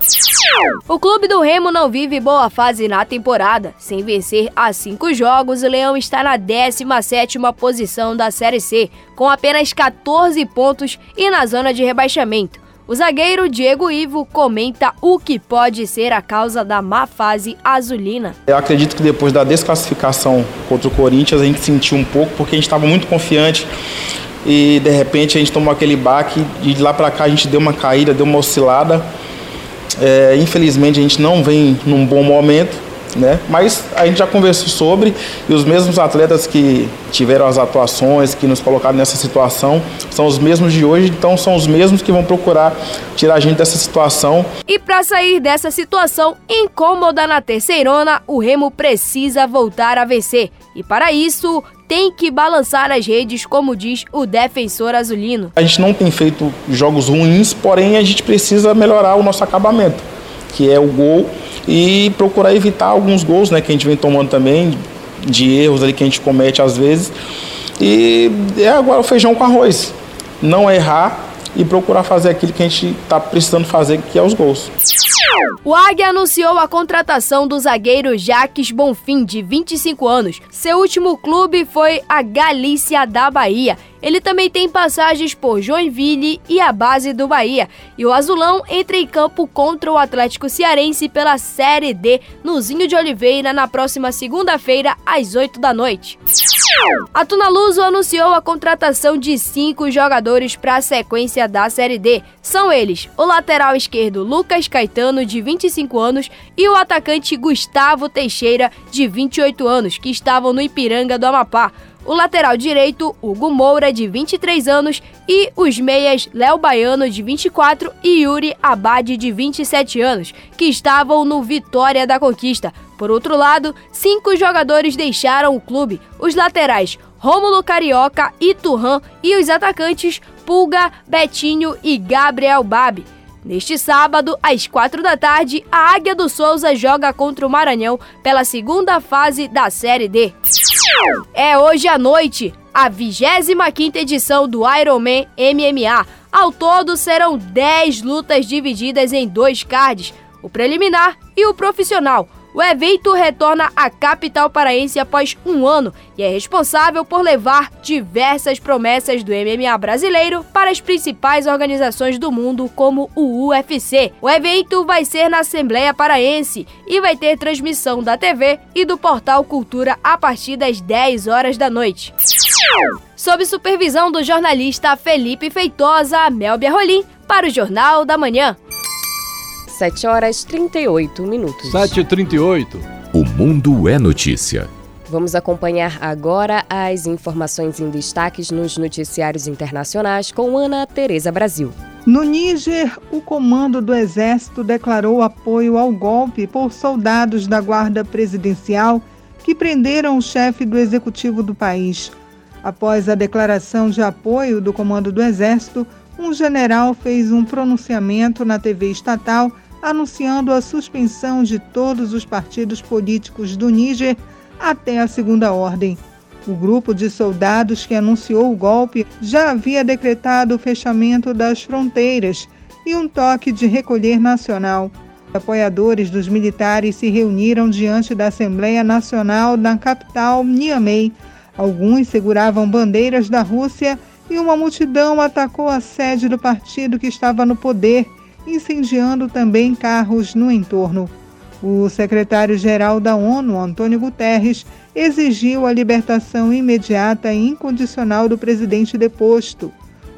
O clube do Remo não vive boa fase na temporada. Sem vencer há cinco jogos, o Leão está na 17 posição da Série C, com apenas 14 pontos e na zona de rebaixamento. O zagueiro Diego Ivo comenta o que pode ser a causa da má fase azulina. Eu acredito que depois da desclassificação contra o Corinthians a gente sentiu um pouco porque a gente estava muito confiante e de repente a gente tomou aquele baque e de lá para cá a gente deu uma caída, deu uma oscilada. É, infelizmente a gente não vem num bom momento né? Mas a gente já conversou sobre e os mesmos atletas que tiveram as atuações, que nos colocaram nessa situação, são os mesmos de hoje, então são os mesmos que vão procurar tirar a gente dessa situação. E para sair dessa situação incômoda na terceirona, o Remo precisa voltar a vencer. E para isso, tem que balançar as redes, como diz o defensor azulino. A gente não tem feito jogos ruins, porém a gente precisa melhorar o nosso acabamento, que é o gol e procurar evitar alguns gols né, que a gente vem tomando também, de erros ali que a gente comete às vezes. E é agora o feijão com arroz. Não errar e procurar fazer aquilo que a gente está precisando fazer, que é os gols. O Águia anunciou a contratação do zagueiro Jaques Bonfim, de 25 anos. Seu último clube foi a Galícia da Bahia ele também tem passagens por Joinville e a base do Bahia. E o Azulão entra em campo contra o Atlético Cearense pela Série D no Zinho de Oliveira na próxima segunda-feira, às 8 da noite. A Tunaluso anunciou a contratação de cinco jogadores para a sequência da Série D. São eles o lateral esquerdo Lucas Caetano, de 25 anos, e o atacante Gustavo Teixeira, de 28 anos, que estavam no Ipiranga do Amapá. O lateral direito Hugo Moura, de 23 anos, e os meias Léo Baiano, de 24 e Yuri Abade, de 27 anos, que estavam no Vitória da Conquista. Por outro lado, cinco jogadores deixaram o clube: os laterais Rômulo Carioca, Iturran e os atacantes Pulga, Betinho e Gabriel Babi. Neste sábado, às quatro da tarde, a Águia do Souza joga contra o Maranhão pela segunda fase da Série D. É hoje à noite a 25ª edição do Ironman MMA. Ao todo, serão 10 lutas divididas em dois cards, o preliminar e o profissional. O evento retorna à capital paraense após um ano e é responsável por levar diversas promessas do MMA brasileiro para as principais organizações do mundo, como o UFC. O evento vai ser na Assembleia Paraense e vai ter transmissão da TV e do portal Cultura a partir das 10 horas da noite. Sob supervisão do jornalista Felipe Feitosa, Melbia Rolim, para o Jornal da Manhã. 7 horas 38 minutos. 7h38. O Mundo é Notícia. Vamos acompanhar agora as informações em destaques nos noticiários internacionais com Ana Tereza Brasil. No Níger, o comando do exército declarou apoio ao golpe por soldados da Guarda Presidencial que prenderam o chefe do executivo do país. Após a declaração de apoio do comando do exército, um general fez um pronunciamento na TV estatal anunciando a suspensão de todos os partidos políticos do Níger até a segunda ordem. O grupo de soldados que anunciou o golpe já havia decretado o fechamento das fronteiras e um toque de recolher nacional. Apoiadores dos militares se reuniram diante da Assembleia Nacional na capital Niamey. Alguns seguravam bandeiras da Rússia e uma multidão atacou a sede do partido que estava no poder incendiando também carros no entorno. O secretário-geral da ONU, Antônio Guterres, exigiu a libertação imediata e incondicional do presidente deposto.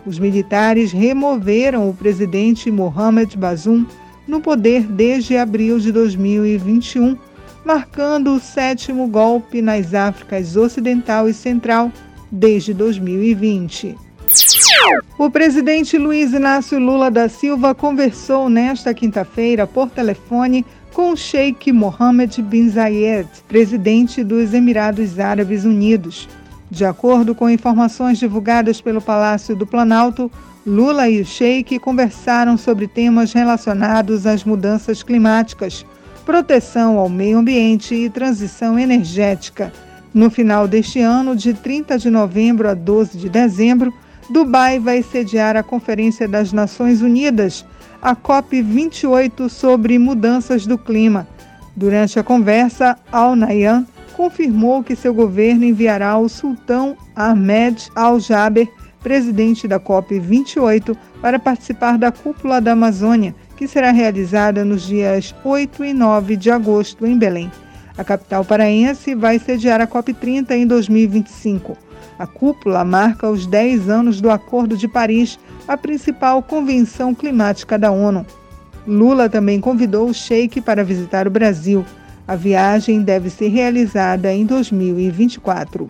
Os militares removeram o presidente Mohamed Bazoum no poder desde abril de 2021, marcando o sétimo golpe nas Áfricas Ocidental e Central desde 2020. O presidente Luiz Inácio Lula da Silva conversou nesta quinta-feira por telefone com o Sheikh Mohammed bin Zayed, presidente dos Emirados Árabes Unidos. De acordo com informações divulgadas pelo Palácio do Planalto, Lula e o Sheikh conversaram sobre temas relacionados às mudanças climáticas, proteção ao meio ambiente e transição energética. No final deste ano, de 30 de novembro a 12 de dezembro, Dubai vai sediar a Conferência das Nações Unidas, a COP28 sobre mudanças do clima. Durante a conversa, Al Nahyan confirmou que seu governo enviará o sultão Ahmed Al-Jaber, presidente da COP28, para participar da cúpula da Amazônia, que será realizada nos dias 8 e 9 de agosto em Belém. A capital paraense vai sediar a COP30 em 2025. A cúpula marca os 10 anos do Acordo de Paris, a principal convenção climática da ONU. Lula também convidou o Sheik para visitar o Brasil. A viagem deve ser realizada em 2024.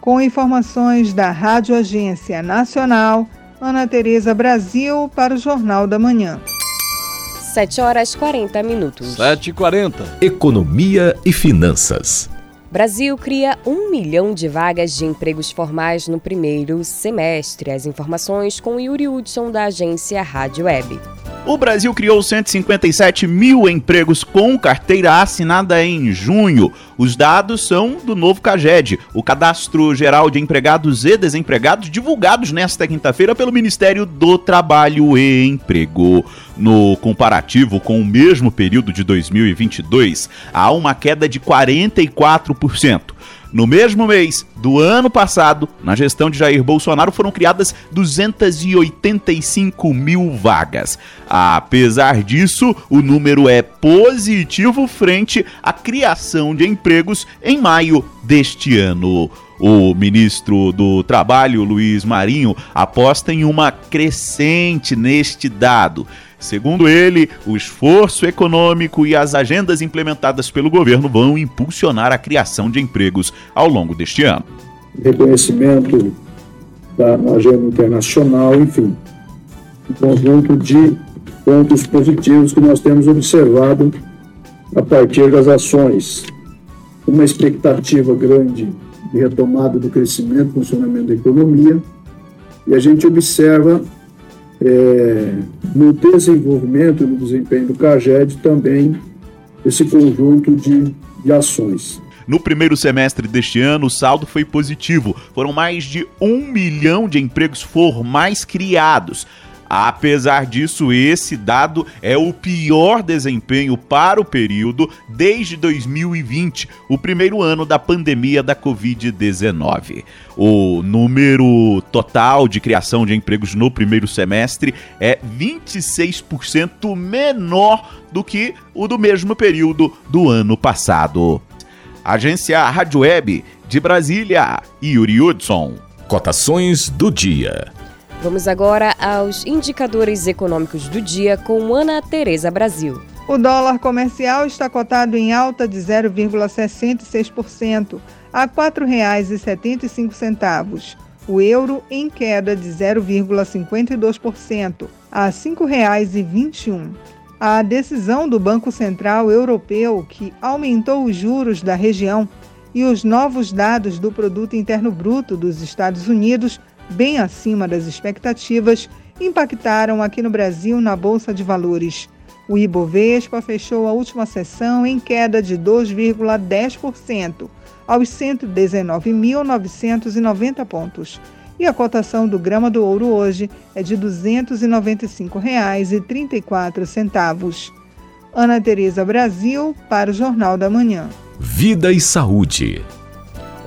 Com informações da Rádio Agência Nacional, Ana Tereza Brasil para o Jornal da Manhã. 7 horas 40 minutos. 7h40. Economia e Finanças. Brasil cria um milhão de vagas de empregos formais no primeiro semestre. As informações com Yuri Hudson, da agência Rádio Web. O Brasil criou 157 mil empregos com carteira assinada em junho. Os dados são do novo CAGED, o Cadastro Geral de Empregados e Desempregados, divulgados nesta quinta-feira pelo Ministério do Trabalho e Emprego. No comparativo com o mesmo período de 2022, há uma queda de 44%. No mesmo mês do ano passado, na gestão de Jair Bolsonaro, foram criadas 285 mil vagas. Apesar disso, o número é positivo frente à criação de empregos em maio deste ano. O ministro do Trabalho, Luiz Marinho, aposta em uma crescente neste dado. Segundo ele, o esforço econômico e as agendas implementadas pelo governo vão impulsionar a criação de empregos ao longo deste ano. reconhecimento da agenda internacional, enfim, um conjunto de pontos positivos que nós temos observado a partir das ações. Uma expectativa grande de retomada do crescimento, funcionamento da economia, e a gente observa é, no desenvolvimento e no desempenho do CAGED também esse conjunto de, de ações. No primeiro semestre deste ano, o saldo foi positivo. Foram mais de um milhão de empregos formais criados. Apesar disso, esse dado é o pior desempenho para o período desde 2020, o primeiro ano da pandemia da Covid-19. O número total de criação de empregos no primeiro semestre é 26% menor do que o do mesmo período do ano passado. Agência Rádio Web de Brasília, Yuri Hudson. Cotações do dia. Vamos agora aos indicadores econômicos do dia com Ana Tereza Brasil. O dólar comercial está cotado em alta de 0,66% a R$ 4,75. O euro em queda de 0,52% a R$ 5,21. A decisão do Banco Central Europeu, que aumentou os juros da região, e os novos dados do Produto Interno Bruto dos Estados Unidos bem acima das expectativas, impactaram aqui no Brasil na Bolsa de Valores. O Ibovespa fechou a última sessão em queda de 2,10%, aos 119.990 pontos. E a cotação do grama do ouro hoje é de R$ 295,34. Ana Tereza Brasil, para o Jornal da Manhã. Vida e Saúde.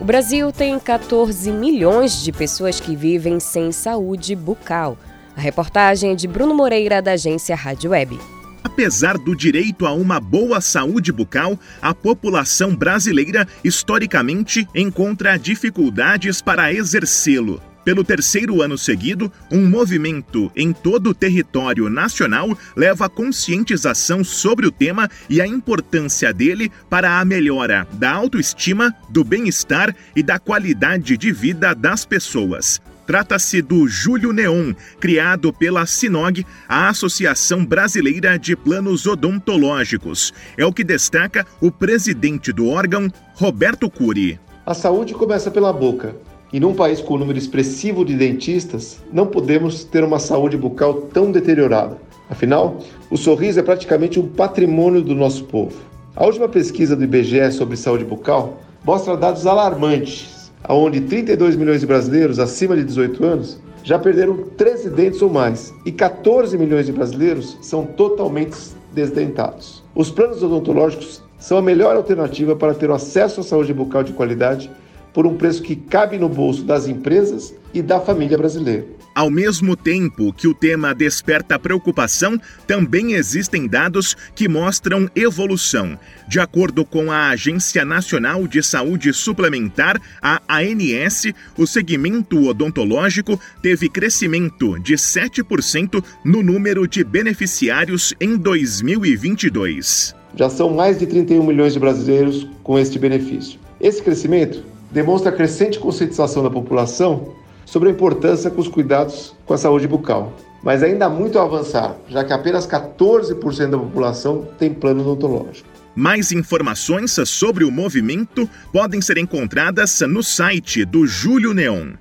O Brasil tem 14 milhões de pessoas que vivem sem saúde bucal. A reportagem é de Bruno Moreira, da agência Rádio Web. Apesar do direito a uma boa saúde bucal, a população brasileira historicamente encontra dificuldades para exercê-lo. Pelo terceiro ano seguido, um movimento em todo o território nacional leva a conscientização sobre o tema e a importância dele para a melhora da autoestima, do bem-estar e da qualidade de vida das pessoas. Trata-se do Júlio Neon, criado pela Sinog, a Associação Brasileira de Planos Odontológicos. É o que destaca o presidente do órgão, Roberto Cury. A saúde começa pela boca. E num país com um número expressivo de dentistas, não podemos ter uma saúde bucal tão deteriorada. Afinal, o sorriso é praticamente um patrimônio do nosso povo. A última pesquisa do IBGE sobre saúde bucal mostra dados alarmantes, onde 32 milhões de brasileiros acima de 18 anos já perderam 13 dentes ou mais, e 14 milhões de brasileiros são totalmente desdentados. Os planos odontológicos são a melhor alternativa para ter acesso à saúde bucal de qualidade por um preço que cabe no bolso das empresas e da família brasileira. Ao mesmo tempo que o tema desperta preocupação, também existem dados que mostram evolução. De acordo com a Agência Nacional de Saúde Suplementar, a ANS, o segmento odontológico teve crescimento de 7% no número de beneficiários em 2022. Já são mais de 31 milhões de brasileiros com este benefício. Esse crescimento demonstra a crescente conscientização da população sobre a importância com os cuidados com a saúde bucal. Mas ainda há muito a avançar, já que apenas 14% da população tem plano odontológico. Mais informações sobre o movimento podem ser encontradas no site do Júlio Neon.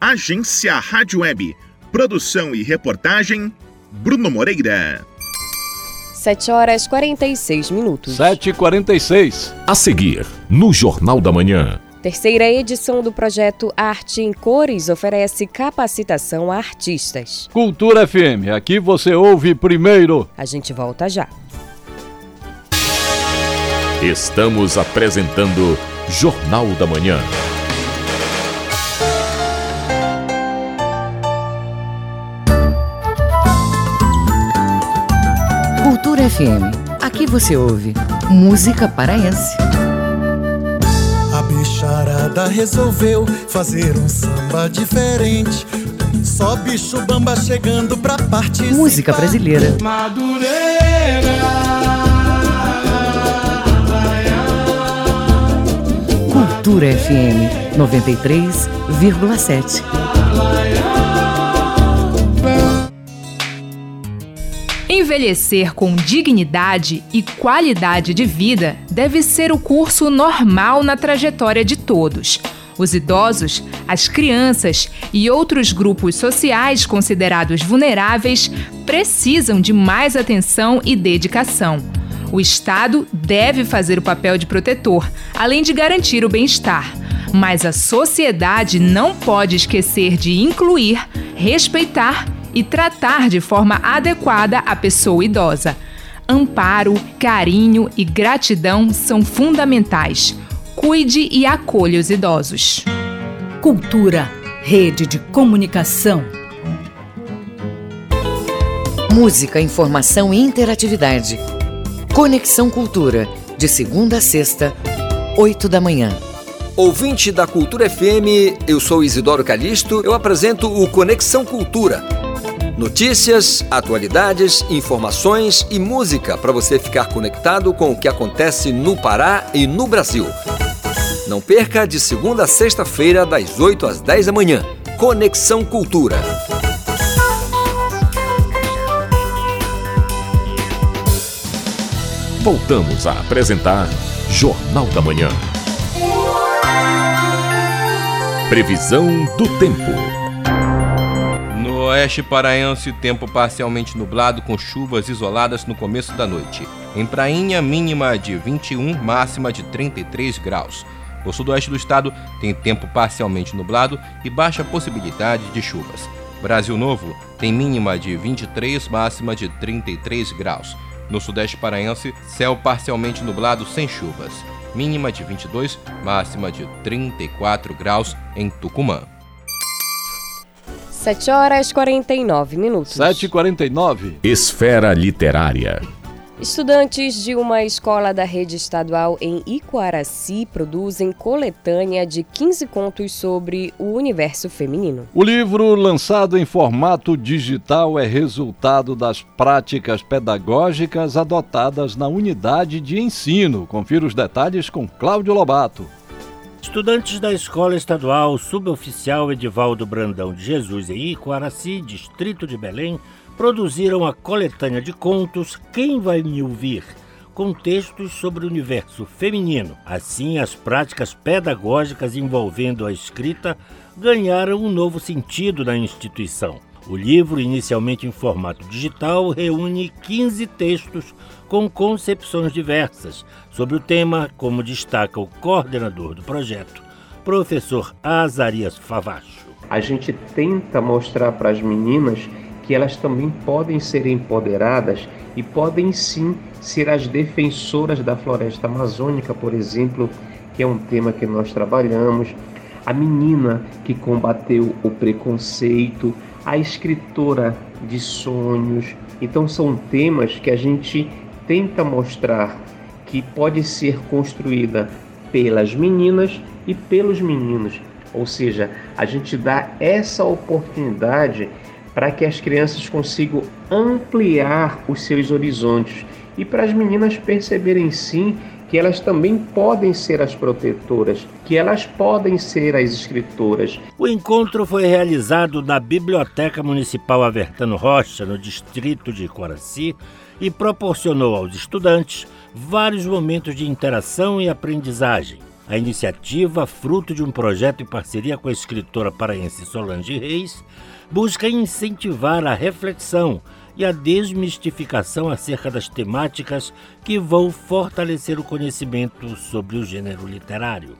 Agência Rádio Web. Produção e reportagem, Bruno Moreira. 7 horas 46 minutos. 7h46. A seguir, no Jornal da Manhã. Terceira edição do projeto Arte em Cores oferece capacitação a artistas. Cultura FM, aqui você ouve primeiro. A gente volta já. Estamos apresentando Jornal da Manhã. Cultura FM. Aqui você ouve música paraense. A bicharada resolveu fazer um samba diferente. Só bicho bamba chegando pra participar. Música brasileira. Cultura FM 93,7. Envelhecer com dignidade e qualidade de vida deve ser o curso normal na trajetória de todos. Os idosos, as crianças e outros grupos sociais considerados vulneráveis precisam de mais atenção e dedicação. O Estado deve fazer o papel de protetor, além de garantir o bem-estar. Mas a sociedade não pode esquecer de incluir, respeitar e tratar de forma adequada a pessoa idosa. Amparo, carinho e gratidão são fundamentais. Cuide e acolha os idosos. Cultura, rede de comunicação. Música, informação e interatividade. Conexão Cultura, de segunda a sexta, oito da manhã. Ouvinte da Cultura FM, eu sou Isidoro Calixto, eu apresento o Conexão Cultura. Notícias, atualidades, informações e música para você ficar conectado com o que acontece no Pará e no Brasil. Não perca de segunda a sexta-feira, das 8 às 10 da manhã. Conexão Cultura. Voltamos a apresentar Jornal da Manhã. Previsão do tempo. No oeste paraense, tempo parcialmente nublado com chuvas isoladas no começo da noite. Em Prainha, mínima de 21, máxima de 33 graus. No sudoeste do estado, tem tempo parcialmente nublado e baixa possibilidade de chuvas. Brasil Novo tem mínima de 23, máxima de 33 graus. No sudeste paraense, céu parcialmente nublado sem chuvas. Mínima de 22, máxima de 34 graus em Tucumã. 7 horas 49 minutos. 7h49. Esfera Literária. Estudantes de uma escola da rede estadual em Iquaraci produzem coletânea de 15 contos sobre o universo feminino. O livro, lançado em formato digital, é resultado das práticas pedagógicas adotadas na unidade de ensino. Confira os detalhes com Cláudio Lobato. Estudantes da Escola Estadual Suboficial Edivaldo Brandão de Jesus em Iquaraci, distrito de Belém, produziram a coletânea de contos Quem Vai Me Ouvir? com textos sobre o universo feminino. Assim, as práticas pedagógicas envolvendo a escrita ganharam um novo sentido na instituição. O livro, inicialmente em formato digital, reúne 15 textos com concepções diversas sobre o tema, como destaca o coordenador do projeto, professor Azarias Favacho. A gente tenta mostrar para as meninas que elas também podem ser empoderadas e podem sim ser as defensoras da floresta amazônica, por exemplo, que é um tema que nós trabalhamos, a menina que combateu o preconceito, a escritora de sonhos. Então são temas que a gente tenta mostrar que pode ser construída pelas meninas e pelos meninos. Ou seja, a gente dá essa oportunidade para que as crianças consigam ampliar os seus horizontes e para as meninas perceberem sim que elas também podem ser as protetoras, que elas podem ser as escritoras. O encontro foi realizado na Biblioteca Municipal Avertano Rocha, no distrito de Coraci, e proporcionou aos estudantes vários momentos de interação e aprendizagem. A iniciativa, fruto de um projeto em parceria com a escritora paraense Solange Reis, busca incentivar a reflexão e a desmistificação acerca das temáticas que vão fortalecer o conhecimento sobre o gênero literário.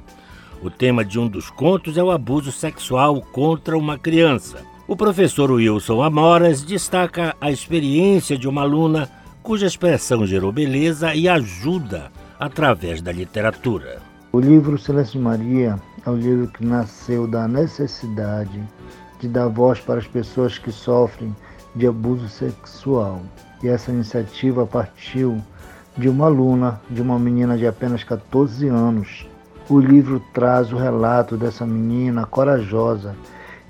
O tema de um dos contos é o abuso sexual contra uma criança. O professor Wilson Amoras destaca a experiência de uma aluna cuja expressão gerou beleza e ajuda através da literatura. O livro Silêncio de Maria é um livro que nasceu da necessidade de dar voz para as pessoas que sofrem de abuso sexual. E essa iniciativa partiu de uma aluna, de uma menina de apenas 14 anos. O livro traz o relato dessa menina corajosa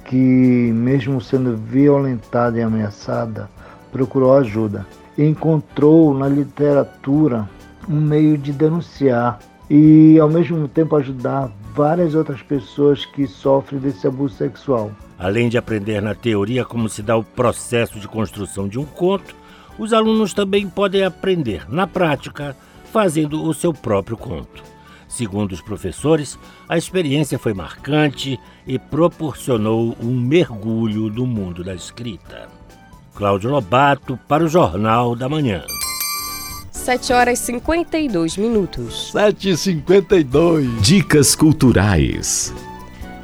que, mesmo sendo violentada e ameaçada, procurou ajuda. Encontrou na literatura um meio de denunciar e, ao mesmo tempo, ajudar várias outras pessoas que sofrem desse abuso sexual. Além de aprender na teoria como se dá o processo de construção de um conto, os alunos também podem aprender na prática, fazendo o seu próprio conto. Segundo os professores, a experiência foi marcante e proporcionou um mergulho no mundo da escrita. Cláudio Lobato para o Jornal da Manhã. 7 horas e 52 minutos. 7h52. Dicas culturais.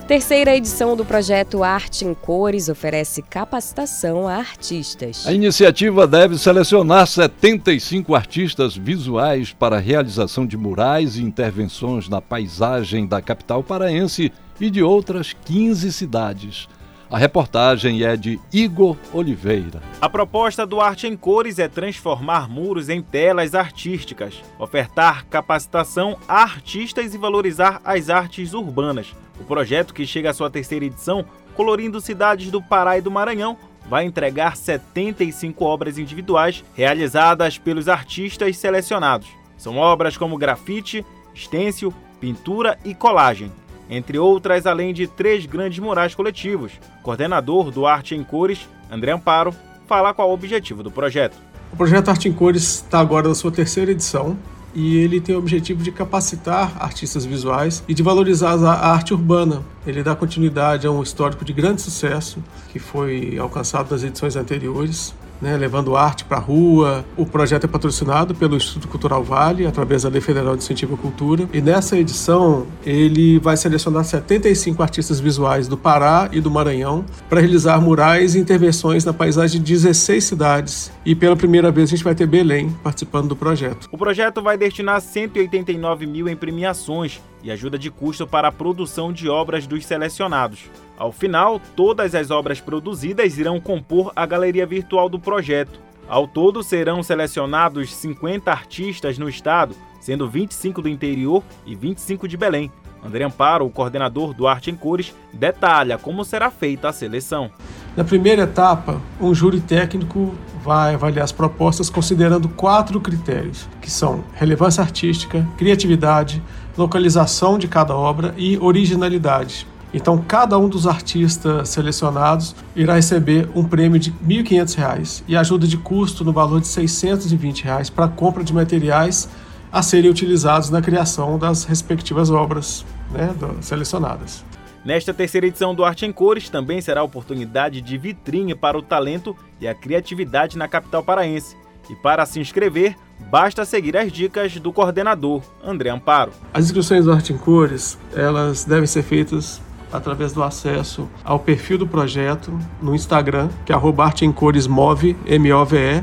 Terceira edição do projeto Arte em Cores oferece capacitação a artistas. A iniciativa deve selecionar 75 artistas visuais para a realização de murais e intervenções na paisagem da capital paraense e de outras 15 cidades. A reportagem é de Igor Oliveira. A proposta do Arte em Cores é transformar muros em telas artísticas, ofertar capacitação a artistas e valorizar as artes urbanas. O projeto, que chega à sua terceira edição, colorindo cidades do Pará e do Maranhão, vai entregar 75 obras individuais realizadas pelos artistas selecionados. São obras como grafite, estêncil, pintura e colagem entre outras, além de três grandes murais coletivos. Coordenador do Arte em Cores, André Amparo, fala qual o objetivo do projeto. O projeto Arte em Cores está agora na sua terceira edição e ele tem o objetivo de capacitar artistas visuais e de valorizar a arte urbana. Ele dá continuidade a um histórico de grande sucesso que foi alcançado nas edições anteriores né, levando arte para a rua. O projeto é patrocinado pelo Instituto Cultural Vale, através da Lei Federal de Incentivo à Cultura. E nessa edição, ele vai selecionar 75 artistas visuais do Pará e do Maranhão para realizar murais e intervenções na paisagem de 16 cidades. E pela primeira vez a gente vai ter Belém participando do projeto. O projeto vai destinar 189 mil em premiações e ajuda de custo para a produção de obras dos selecionados. Ao final, todas as obras produzidas irão compor a galeria virtual do projeto. Ao todo, serão selecionados 50 artistas no estado, sendo 25 do interior e 25 de Belém. André Amparo, o coordenador do Arte em Cores, detalha como será feita a seleção. Na primeira etapa, um júri técnico vai avaliar as propostas considerando quatro critérios, que são relevância artística, criatividade, localização de cada obra e originalidade. Então, cada um dos artistas selecionados irá receber um prêmio de R$ 1.500 e ajuda de custo no valor de 620 reais para compra de materiais a serem utilizados na criação das respectivas obras né, selecionadas. Nesta terceira edição do Arte em Cores também será oportunidade de vitrine para o talento e a criatividade na capital paraense. E para se inscrever, basta seguir as dicas do coordenador, André Amparo. As inscrições do Arte em Cores, elas devem ser feitas através do acesso ao perfil do projeto no Instagram, que é Arte em Cores Move, M-O-V-E,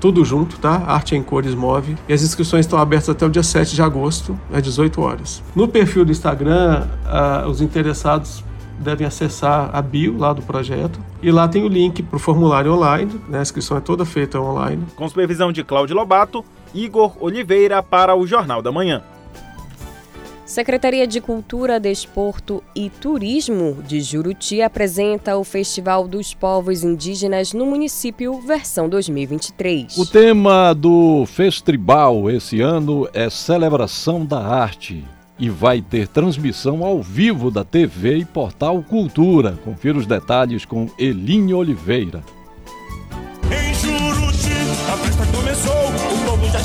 tudo junto, tá? Arte em Cores Move. E as inscrições estão abertas até o dia 7 de agosto, às 18 horas. No perfil do Instagram, uh, os interessados devem acessar a bio lá do projeto e lá tem o link para o formulário online, né? a inscrição é toda feita online. Com supervisão de Cláudio Lobato, Igor Oliveira para o Jornal da Manhã. Secretaria de Cultura, Desporto e Turismo de Juruti apresenta o Festival dos Povos Indígenas no município versão 2023. O tema do festival esse ano é Celebração da Arte e vai ter transmissão ao vivo da TV e portal Cultura. Confira os detalhes com Elinho Oliveira. Em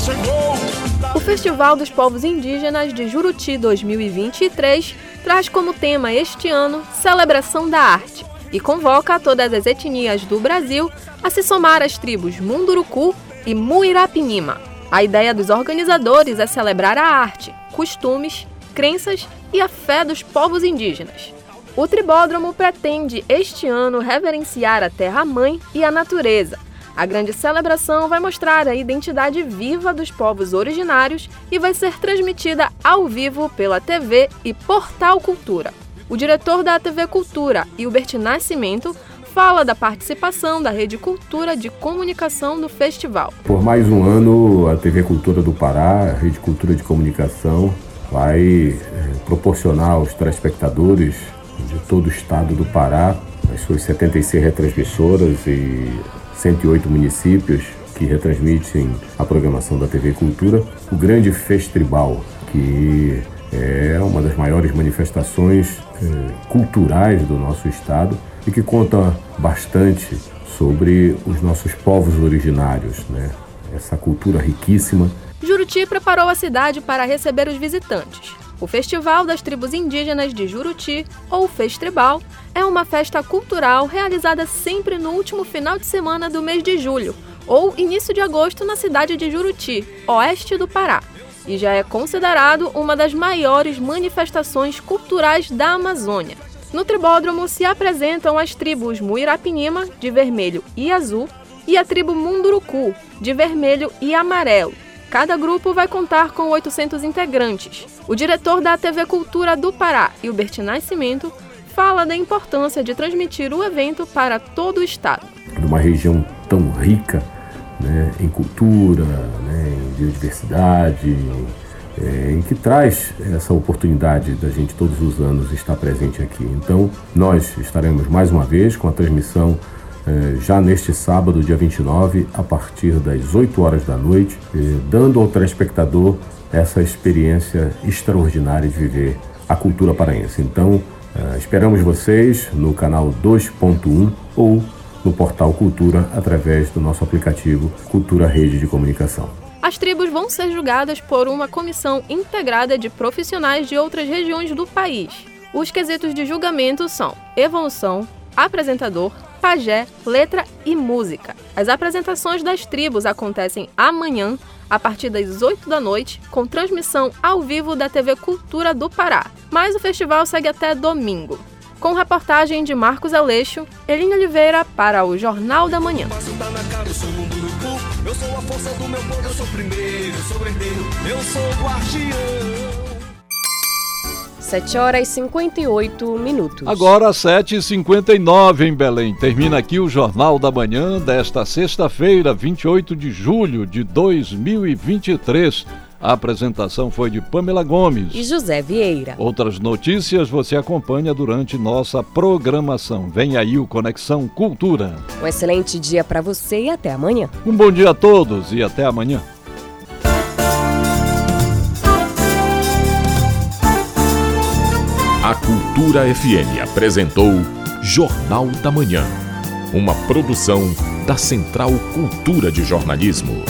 chegou. O Festival dos Povos Indígenas de Juruti 2023 traz como tema este ano Celebração da Arte e convoca todas as etnias do Brasil a se somar às tribos Munduruku e Muirapinima. A ideia dos organizadores é celebrar a arte, costumes, crenças e a fé dos povos indígenas. O Tribódromo pretende este ano reverenciar a terra-mãe e a natureza, a grande celebração vai mostrar a identidade viva dos povos originários e vai ser transmitida ao vivo pela TV e Portal Cultura. O diretor da TV Cultura, Hilbert Nascimento, fala da participação da Rede Cultura de Comunicação no festival. Por mais um ano, a TV Cultura do Pará, a Rede Cultura de Comunicação, vai eh, proporcionar aos telespectadores de todo o estado do Pará as suas 76 retransmissoras e 108 municípios que retransmitem a programação da TV Cultura, o Grande Festival, que é uma das maiores manifestações eh, culturais do nosso estado e que conta bastante sobre os nossos povos originários, né? essa cultura riquíssima. Juruti preparou a cidade para receber os visitantes. O Festival das Tribos Indígenas de Juruti, ou Festribal, é uma festa cultural realizada sempre no último final de semana do mês de julho, ou início de agosto na cidade de Juruti, oeste do Pará, e já é considerado uma das maiores manifestações culturais da Amazônia. No tribódromo se apresentam as tribos Muirapinima, de vermelho e azul, e a tribo Munduruku, de vermelho e amarelo. Cada grupo vai contar com 800 integrantes. O diretor da TV Cultura do Pará, Hilbert Nascimento, fala da importância de transmitir o evento para todo o estado. Numa região tão rica né, em cultura, né, em biodiversidade, é, em que traz essa oportunidade da gente todos os anos estar presente aqui. Então, nós estaremos mais uma vez com a transmissão já neste sábado, dia 29, a partir das 8 horas da noite, é, dando ao telespectador essa experiência extraordinária de viver a cultura paraense. Então, é, esperamos vocês no canal 2.1 ou no portal Cultura através do nosso aplicativo Cultura Rede de Comunicação. As tribos vão ser julgadas por uma comissão integrada de profissionais de outras regiões do país. Os quesitos de julgamento são evolução, apresentador, pajé, letra e música. As apresentações das tribos acontecem amanhã, a partir das 8 da noite, com transmissão ao vivo da TV Cultura do Pará. Mas o festival segue até domingo. Com reportagem de Marcos Aleixo, Elinha Oliveira para o Jornal da Manhã. Eu sou a força do meu povo, eu sou primeiro, sou herdeiro, eu sou guardião. 7 horas e 58 minutos. Agora 7h59 em Belém. Termina aqui o Jornal da Manhã desta sexta-feira, 28 de julho de 2023. A apresentação foi de Pamela Gomes e José Vieira. Outras notícias você acompanha durante nossa programação. Vem aí o Conexão Cultura. Um excelente dia para você e até amanhã. Um bom dia a todos e até amanhã. A Cultura FM apresentou Jornal da Manhã, uma produção da Central Cultura de Jornalismo.